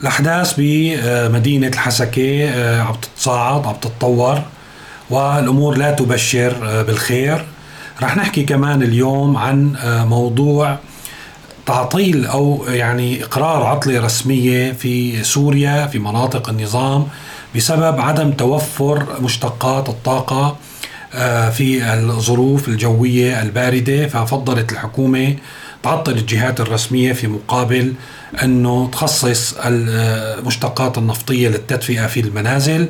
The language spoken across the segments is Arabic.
الأحداث بمدينة الحسكة آه، عم تتصاعد عم تتطور والأمور لا تبشر آه، بالخير. رح نحكي كمان اليوم عن آه، موضوع تعطيل أو يعني إقرار عطلة رسمية في سوريا في مناطق النظام بسبب عدم توفر مشتقات الطاقة في الظروف الجوية الباردة. ففضلت الحكومة تعطل الجهات الرسمية في مقابل أنه تخصص المشتقات النفطية للتدفئة في المنازل.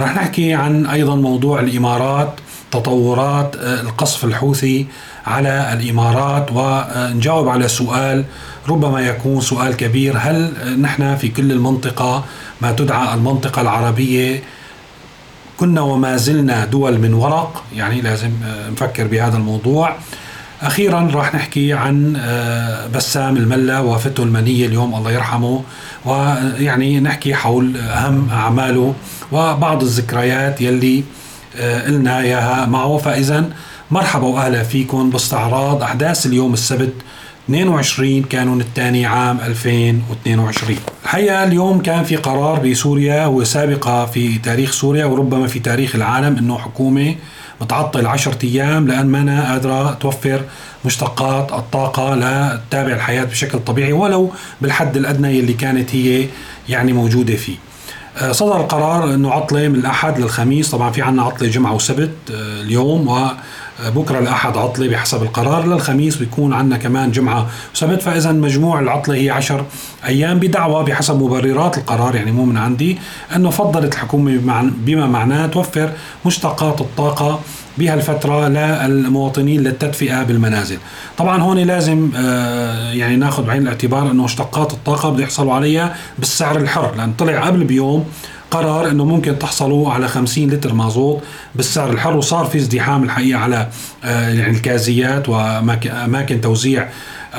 رح نحكي عن أيضا موضوع الإمارات تطورات القصف الحوثي على الإمارات. ونجاوب على سؤال ربما يكون سؤال كبير. هل نحن في كل المنطقة ما تدعى المنطقة العربية كنا وما زلنا دول من ورق؟ يعني لازم نفكر بهذا الموضوع. أخيرا راح نحكي عن آه، بسام الملا وفته المنية اليوم الله يرحمه. ويعني نحكي حول أهم أعماله وبعض الذكريات يلي قلنا آه، إياها معه. فاذا مرحبا وأهلا فيكم باستعراض أحداث اليوم السبت 22 كانون الثاني عام 2022 الحقيقة اليوم كان في قرار بسوريا وسابقة في تاريخ سوريا وربما في تاريخ العالم إنه حكومة متعطل 10 أيام لأن ما أنا قادرة توفر مشتقات الطاقة لتتابع الحياة بشكل طبيعي ولو بالحد الأدنى اللي كانت هي يعني موجودة فيه. آه، صدر القرار إنه عطلة من الأحد للخميس طبعا في عنا عطلة جمعة وسبت آه، اليوم وبكره الأحد عطلة بحسب القرار للخميس بيكون عندنا كمان جمعة وسبت فاذا مجموع العطلة هي 10 أيام بدعوى بحسب مبررات القرار يعني مو من عندي أنه فضلت الحكومة بما معناه توفر مشتقات الطاقة بهالفترة للمواطنين للتدفئة بالمنازل. طبعا هون لازم آه، يعني ناخذ بعين الاعتبار أنه مشتقات الطاقة بده يحصلوا عليها بالسعر الحر لأن طلع قبل بيوم قرار إنه ممكن تحصلوا على 50 لتر مازوت بالسعر الحر وصار في ازدحام الحقيقة على آه، يعني الكازيات وأماكن توزيع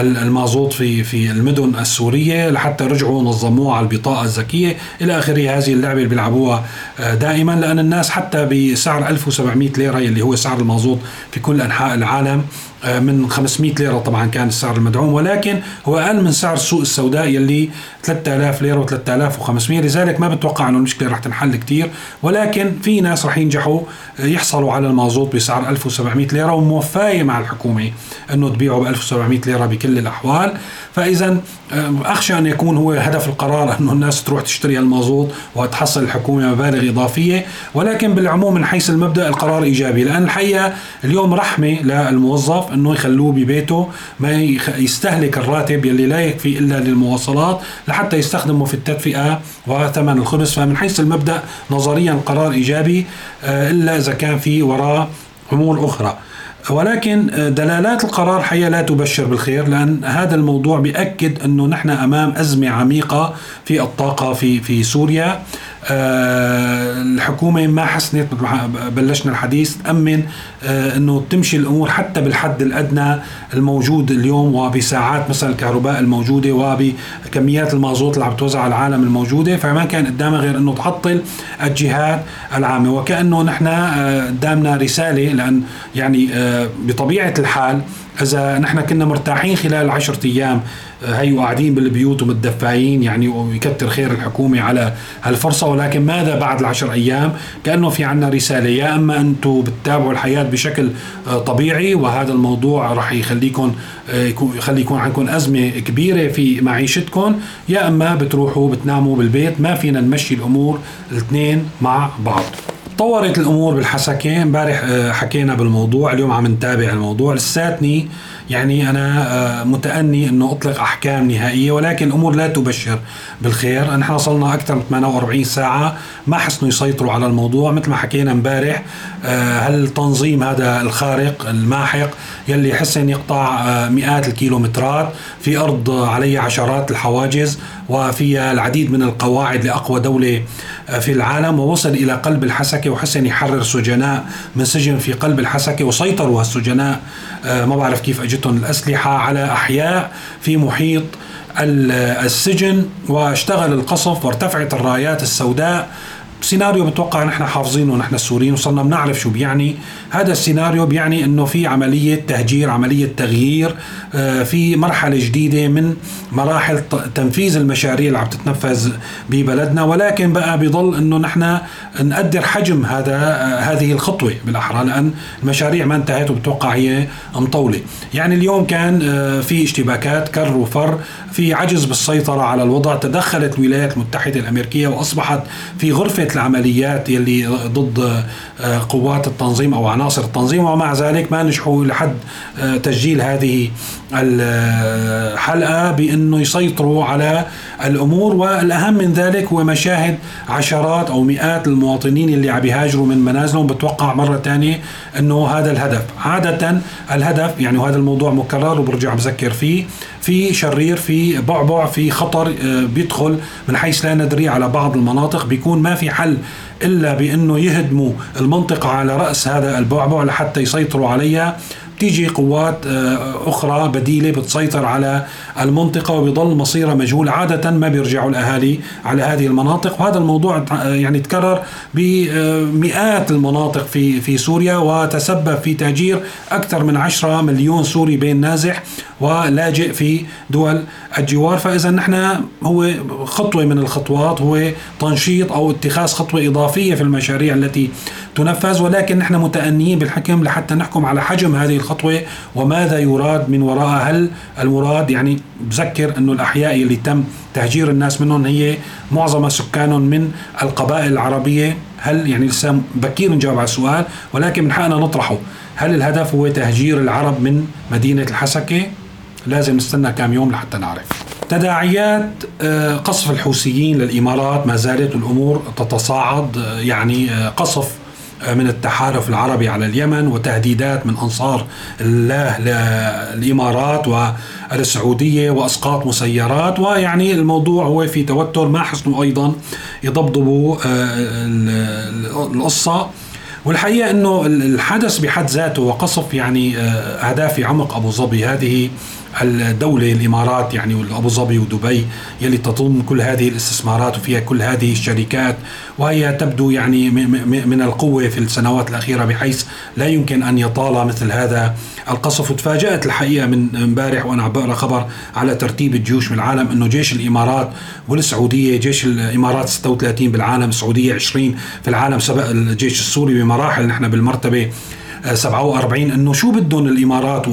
المازوت في في المدن السورية لحتى رجعوا نظموها على البطاقة الذكيه إلى آخره هذه اللعبة اللي بيلعبوها آه، دائما لأن الناس حتى بسعر 1700 ليرة اللي هو سعر المازوت في كل أنحاء العالم من 500 ليرة طبعا كان السعر المدعوم ولكن هو أقل من سعر السوق السوداء يلي 3000 ليرة و3500 لذلك ما بتوقع أنه المشكلة رح تنحل كتير ولكن في ناس رح ينجحوا آه، يحصلوا على المازوت بسعر 1700 ليرة وموفاية مع الحكومة أنه تبيعه ب 1700 ليرة بكل الأحوال. فإذا آه، أخشى أن يكون هو هدف القرار أنه الناس تروح تشتري المازوت وتحصل الحكومة مبالغ إضافية. ولكن بالعموم من حيث المبدأ القرار إيجابي لأن الحقيقة اليوم رحمة للموظف إنه يخلوه ببيته ما يستهلك الراتب يلي لا يكفي إلا للمواصلات لحتى يستخدمه في التدفئة وثمن الخبز. فمن حيث المبدأ نظريا قرار إيجابي آه، إلا إذا كان في وراه امور أخرى. ولكن آه، دلالات القرار حقيقة لا تبشر بالخير لأن هذا الموضوع بيأكد أنه نحن أمام أزمة عميقة في الطاقة في في سوريا. آه، الحكومة ما حسنت بلشنا الحديث تأمن آه، أنه تمشي الأمور حتى بالحد الأدنى الموجود اليوم وبساعات مثلا الكهرباء الموجودة وبكميات المازوت اللي عم توزع على العالم الموجودة فما كان قدامها غير أنه تعطل الجهات العامة. وكأنه نحن آه، قدامنا رسالة لأن يعني بطبيعة الحال إذا نحن كنا مرتاحين خلال العشرة أيام هي وقاعدين بالبيوت ومتدفاين يعني ويكتر خير الحكومة على هالفرصة. ولكن ماذا بعد العشر أيام؟ كأنه في عنا رسالة يا أما أنتم بتتابعوا الحياة بشكل آه، طبيعي وهذا الموضوع راح يخليكم آه، يخلي يكون عندكم أزمة كبيرة في معيشتكم يا أما بتروحوا بتناموا بالبيت ما فينا نمشي الأمور الاثنين مع بعض. تطورت الأمور بالحسكه امبارح آه، حكينا بالموضوع. اليوم عم نتابع الموضوع. لساتني يعني أنا آه، متأني إنه أطلق أحكام نهائية ولكن الأمور لا تبشر بالخير. نحن صلنا أكثر من 48 ساعة. ما حسنوا يسيطروا على الموضوع. مثل ما حكينا امبارح آه، هل تنظيم هذا الخارق الماحق يلي حسن يقطع مئات الكيلومترات في أرض عليها عشرات الحواجز؟ وفيها العديد من القواعد لأقوى دولة في العالم ووصل إلى قلب الحسكة وحسن يحرر سجناء من سجن في قلب الحسكة وسيطروا هالسجناء. آه، ما بعرف كيف أجتهم الأسلحة على أحياء في محيط السجن. واشتغل القصف وارتفعت الرايات السوداء سيناريو بتوقع نحن حافظينه نحن السوريين وصرنا بنعرف شو بيعني. هذا السيناريو بيعني إنه في عملية تهجير عملية تغيير آه، في مرحلة جديدة من مراحل تنفيذ المشاريع اللي عم تتنفذ ببلدنا. ولكن بقى بيضل إنه نحن نقدر حجم هذا آه، هذه الخطوة بالأحرى لأن المشاريع ما انتهت وبتوقع هي مطولة. يعني اليوم كان آه، في اشتباكات كر وفر في عجز بالسيطرة على الوضع تدخلت الولايات المتحده الأمريكية وأصبحت في غرفة العمليات يلي ضد آه، قوات التنظيم أو عناصر التنظيم ومع ذلك ما نجحوا لحد آه، تسجيل هذه الحلقة بأنه يسيطروا على الأمور والأهم من ذلك هو مشاهد عشرات أو مئات المواطنين اللي عم يهاجروا من منازلهم. بتوقع مرة ثانية أنه هذا الهدف. عادة الهدف يعني وهذا الموضوع مكرر وبرجع بذكر فيه في شرير في بعبع في خطر آه، بيدخل من حيث لا ندري على بعض المناطق. بيكون ما في حل إلا بأنه يهدموا المنطقة على رأس هذا البعبع لحتى يسيطروا عليها. بتيجي قوات آه، أخرى بديلة بتسيطر على المنطقة وبيضل مصيرها مجهول عادة ما بيرجعوا الأهالي على هذه المناطق وهذا الموضوع آه، يعني تكرر بمئات المناطق في في سوريا وتسبب في تهجير أكثر من 10 مليون سوري بين نازح ولاجئ في دول الجوار. فإذا نحن هو خطوة من الخطوات هو تنشيط أو اتخاذ خطوة إضافية في المشاريع التي تنفذ ولكن نحن متأنيين بالحكم لحتى نحكم على حجم هذه الخطوة وماذا يراد من وراءها. هل المراد يعني بذكر أنه الأحياء اللي تم تهجير الناس منهم هي معظم سكانهم من القبائل العربية؟ هل يعني لسه بكير نجاوب على السؤال ولكن من حقنا نطرحه. هل الهدف هو تهجير العرب من مدينة الحسكة؟ لازم نستنى كم يوم لحتى نعرف. تداعيات آه، قصف الحوثيين للإمارات ما زالت الأمور تتصاعد آه، يعني آه، قصف من التحالف العربي على اليمن وتهديدات من أنصار الله للامارات والسعودية وأسقاط مسيرات. ويعني الموضوع هو في توتر. ما حسنوا أيضا يضبضبوا القصة. والحقيقة إنه الحدث بحد ذاته وقصف يعني أهداف في عمق أبو ظبي. هذه الدولة الإمارات يعني وأبو ظبي ودبي يلي تضم كل هذه الاستثمارات وفيها كل هذه الشركات. وهي تبدو يعني من القوة في السنوات الأخيرة بحيث لا يمكن أن يطال مثل هذا القصف. وتفاجأت الحقيقة من امبارح وأنا بقرأ خبر على ترتيب الجيوش من العالم أنه جيش الإمارات والسعودية جيش الإمارات 36 بالعالم السعودية 20 في العالم سبق الجيش السوري بمراحل نحن بالمرتبة 47 أنه شو بدهم الإمارات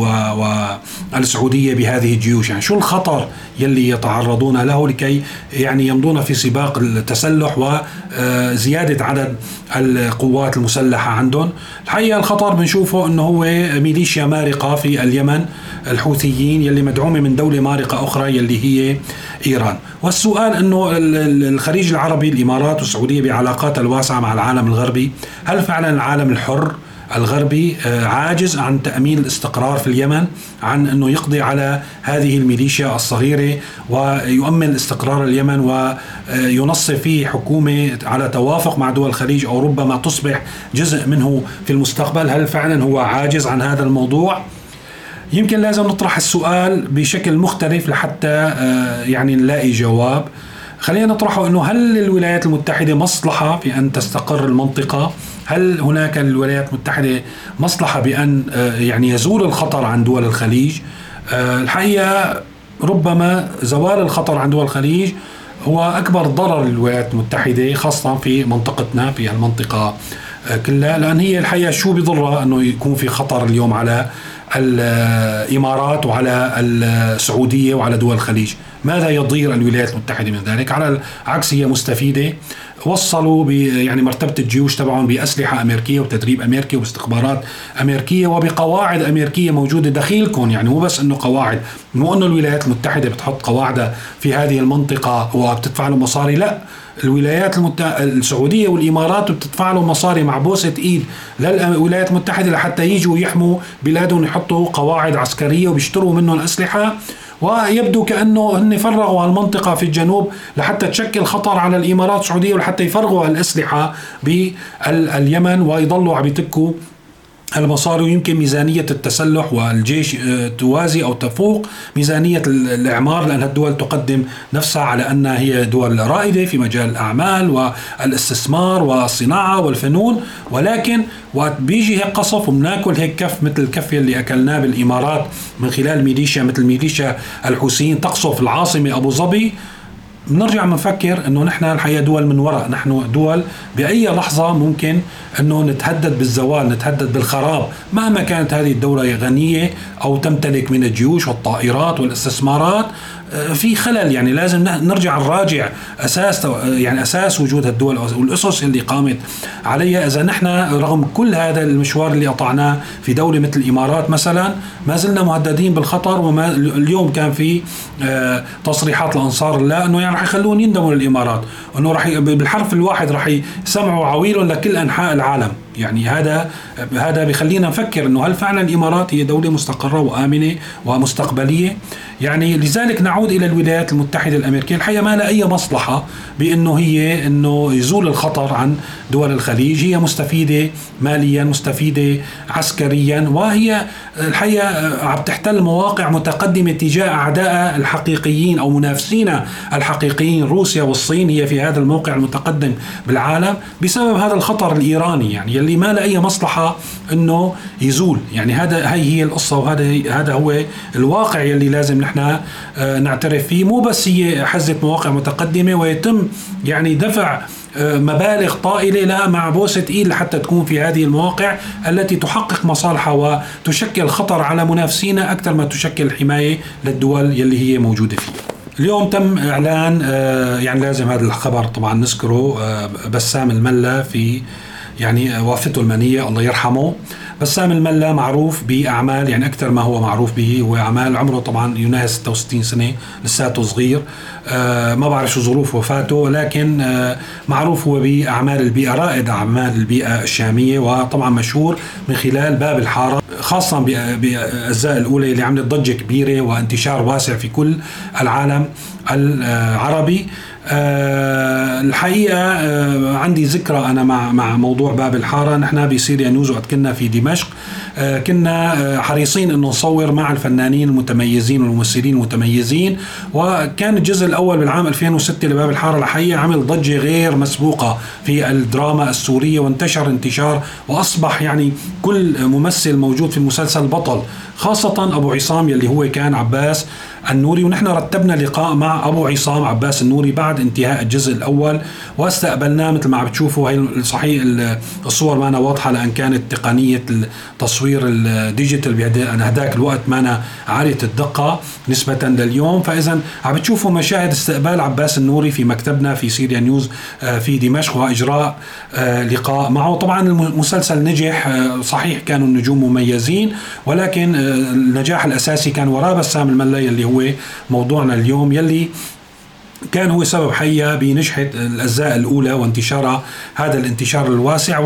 والسعوديه بهذه الجيوش؟ يعني شو الخطر يلي يتعرضون له لكي يعني يمضون في سباق التسلح وزياده عدد القوات المسلحة عندهم؟ الحقيقة الخطر بنشوفه إنه هو ميليشيا مارقة في اليمن الحوثيين يلي مدعومة من دولة مارقة أخرى يلي هي إيران. والسؤال إنه الخليج العربي الإمارات والسعودية بعلاقاتها الواسعة مع العالم الغربي هل فعلا العالم الحر الغربي آه، عاجز عن تأمين الاستقرار في اليمن عن أنه يقضي على هذه الميليشيا الصغيرة ويؤمن استقرار اليمن وينصف فيه حكومة على توافق مع دول الخليج أو ربما تصبح جزء منه في المستقبل هل فعلا هو عاجز عن هذا الموضوع؟ يمكن لازم نطرح السؤال بشكل مختلف لحتى آه، يعني نلاقي جواب خلينا نطرحه إنه هل للولايات المتحدة مصلحة في أن تستقر المنطقة؟ هل هناك للولايات المتحدة مصلحة بأن آه، يعني يزول الخطر عن دول الخليج؟ آه، الحقيقة ربما زوال الخطر عن دول الخليج هو أكبر ضرر للولايات المتحدة خاصة في منطقتنا في المنطقة آه، كلها. لأن هي الحقيقة شو بضرها إنه يكون في خطر اليوم على الإمارات وعلى السعودية وعلى دول الخليج. ماذا يضير الولايات المتحدة من ذلك؟ على العكس هي مستفيدة. وصلوا يعني مرتبة الجيوش تبعهم بأسلحة أمريكية وتدريب أمريكي واستخبارات أمريكية وبقواعد أمريكية موجودة دخيلكم. يعني مو بس إنه قواعد مو إنه الولايات المتحدة بتحط قواعدها في هذه المنطقة وبتدفع لهم مصاري لا. الولايات المت... السعودية والإمارات بتدفع لهم مصاري مع بوسة إيد للولايات المتحدة لحتى يجوا يحموا بلادهم يحطوا قواعد عسكرية وبيشتروا منهم أسلحة. ويبدو كأنه هن فرغوا هالمنطقه في الجنوب لحتى تشكل خطر على الإمارات السعودية ولحتى يفرغوا الأسلحة باليمن ويضلوا عم يتكوا المصاري ويمكن ميزانية التسلح والجيش آه، توازي أو تفوق ميزانية الإعمار لأن الدول تقدم نفسها على أنها هي دول رائدة في مجال الأعمال والإستثمار والصناعة والفنون. ولكن وقت بيجي هيك قصف وبناكل هيك كف مثل الكف اللي أكلناه بالإمارات من خلال ميليشيا مثل ميليشيا الحوثيين تقصف العاصمة أبو ظبي. بنرجع بنفكر إنه نحن الحقيقة دول من وراء. نحن دول بأي لحظة ممكن إنه نتهدد بالزوال نتهدد بالخراب. مهما كانت هذه الدولة غنية أو تمتلك من الجيوش والطائرات والإستثمارات في خلل يعني لازم نرجع نراجع أساس يعني أساس وجود الدول والأسس اللي قامت عليها. إذا نحن رغم كل هذا المشوار اللي قطعناه في دولة مثل الإمارات مثلا ما زلنا مهددين بالخطر وما اليوم كان في آه، تصريحات لانصار الله إنه يعني رح يخلون يندموا للإمارات إنه رح بالحرف الواحد رح يسمعوا عويل لكل أنحاء العالم. يعني هذا هذا بخلينا نفكر إنه هل فعلا الإمارات هي دولة مستقرة وآمنة ومستقبلية؟ يعني لذلك نعود إلى الولايات المتحدة الأمريكية. الحقيقة ما لها أي مصلحة بإنه هي إنه يزول الخطر عن دول الخليج. هي مستفيدة ماليا مستفيدة عسكريا وهي الحقيقة عم تحتل مواقع متقدمة تجاه اعدائها الحقيقيين أو منافسينا الحقيقيين. روسيا والصين هي في هذا الموقع المتقدم بالعالم بسبب هذا الخطر الإيراني. يعني اللي ما له اي مصلحة؟ إنه يزول. يعني هذا هي هي القصة وهذا هذا هو الواقع يلي لازم نحن آه، نعترف فيه. مو بس هي حزة مواقع متقدمة ويتم يعني دفع آه، مبالغ طائلة لا مع بوسة ايد لحتى تكون في هذه المواقع التي تحقق مصالحها وتشكل خطر على منافسينا أكثر ما تشكل حماية للدول يلي هي موجودة فيه. اليوم تم إعلان آه، يعني لازم هذا الخبر طبعا نذكره بسام الملا في يعني وافته المنية الله يرحمه. بسام الملا معروف بأعمال يعني أكثر ما هو معروف به هو أعمال. عمره طبعا يناهز 66 سنة لساته صغير. آه ما بعرف شو ظروف وفاته ولكن آه معروف هو بأعمال البيئة رائد أعمال البيئة الشامية وطبعا مشهور من خلال باب الحارة خاصه بالأجزاء الأولى اللي عملت ضجة كبيرة وانتشار واسع في كل العالم العربي أه الحقيقة أه عندي ذكرى أنا مع مع موضوع باب الحارة. نحن بسيريا نيوز وقت كنا في دمشق أه كنا آه، حريصين إنه نصور مع الفنانين المتميزين والممثلين المتميزين. وكان الجزء الأول بالعام 2006 لباب الحارة الحقيقة عمل ضجة غير مسبوقة في الدراما السورية وانتشر انتشار وأصبح يعني كل ممثل موجود في المسلسل بطل خاصة أبو عصام يلي هو كان عباس. النوري ونحن رتبنا لقاء مع أبو عصام عباس النوري بعد انتهاء الجزء الأول. واستقبلناه مثل ما عم بتشوفوا. هي صحيح الصور ما أنا واضحة لأن كانت تقنية التصوير الديجيتال بهداك الوقت ما أنا عالية الدقة نسبة لليوم. فإذا عم بتشوفوا مشاهد استقبال عباس النوري في مكتبنا في سيريا نيوز آه، في دمشق وإجراء آه، لقاء معه. طبعا المسلسل نجح آه، صحيح كانوا النجوم مميزين ولكن النجاح الأساسي كان وراء بسام الملا هو هو موضوعنا اليوم يلي كان هو سبب حقيقة بنجحة الأجزاء الأولى وانتشارها هذا الانتشار الواسع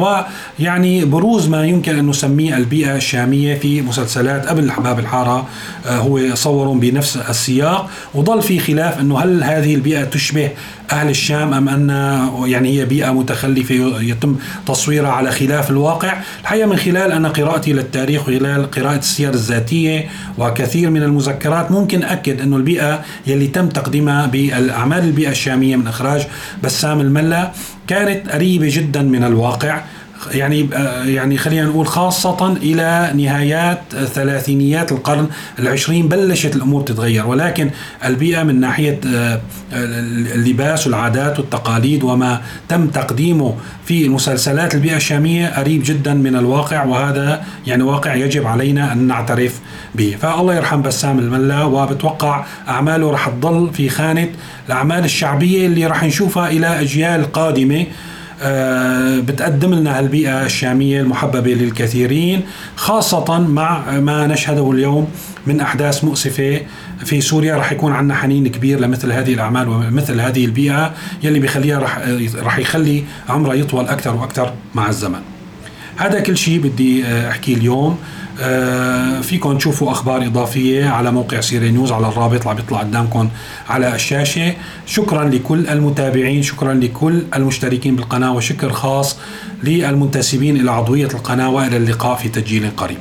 ويعني بروز ما يمكن أن نسميه البيئة الشامية في مسلسلات قبل حباب الحارة. آه، هو صورهم بنفس السياق وظل في خلاف أنه هل هذه البيئة تشبه أهل الشام أم أن يعني هي بيئة متخلفة يتم تصويرها على خلاف الواقع؟ الحقيقة من خلال أنا قراءتي للتاريخ وخلال قراءة السير الذاتية وكثير من المذكرات ممكن أكد أنه البيئة يلي تم تقديمها بالأعمال البيئة الشامية من إخراج بسام الملا كانت قريبة جدا من الواقع. يعني يعني خلينا نقول خاصة إلى نهايات ثلاثينيات القرن العشرين بلشت الأمور تتغير. ولكن البيئة من ناحية آه، اللباس والعادات والتقاليد وما تم تقديمه في مسلسلات البيئة الشامية قريب جدا من الواقع وهذا يعني واقع يجب علينا أن نعترف به. فالله يرحم بسام الملا وبتوقع أعماله رح تضل في خانة الأعمال الشعبية اللي رح نشوفها إلى أجيال قادمة. آه، بتقدم لنا هالبيئة الشامية المحببة للكثيرين خاصة مع ما نشهده اليوم من أحداث مؤسفة في سوريا. رح يكون عندنا حنين كبير لمثل هذه الأعمال ومثل هذه البيئة يلي بخليها رح, رح يخلي عمرها يطول أكثر وأكثر مع الزمن. هذا كل شيء بدي أحكيه اليوم. فيكم تشوفوا أخبار إضافية على موقع سيري نيوز على الرابط اللي بيطلع قدامكم على الشاشة. شكرا لكل المتابعين شكرا لكل المشتركين بالقناة وشكر خاص للمنتسبين إلى عضوية القناة وإلى اللقاء في تسجيل قريب.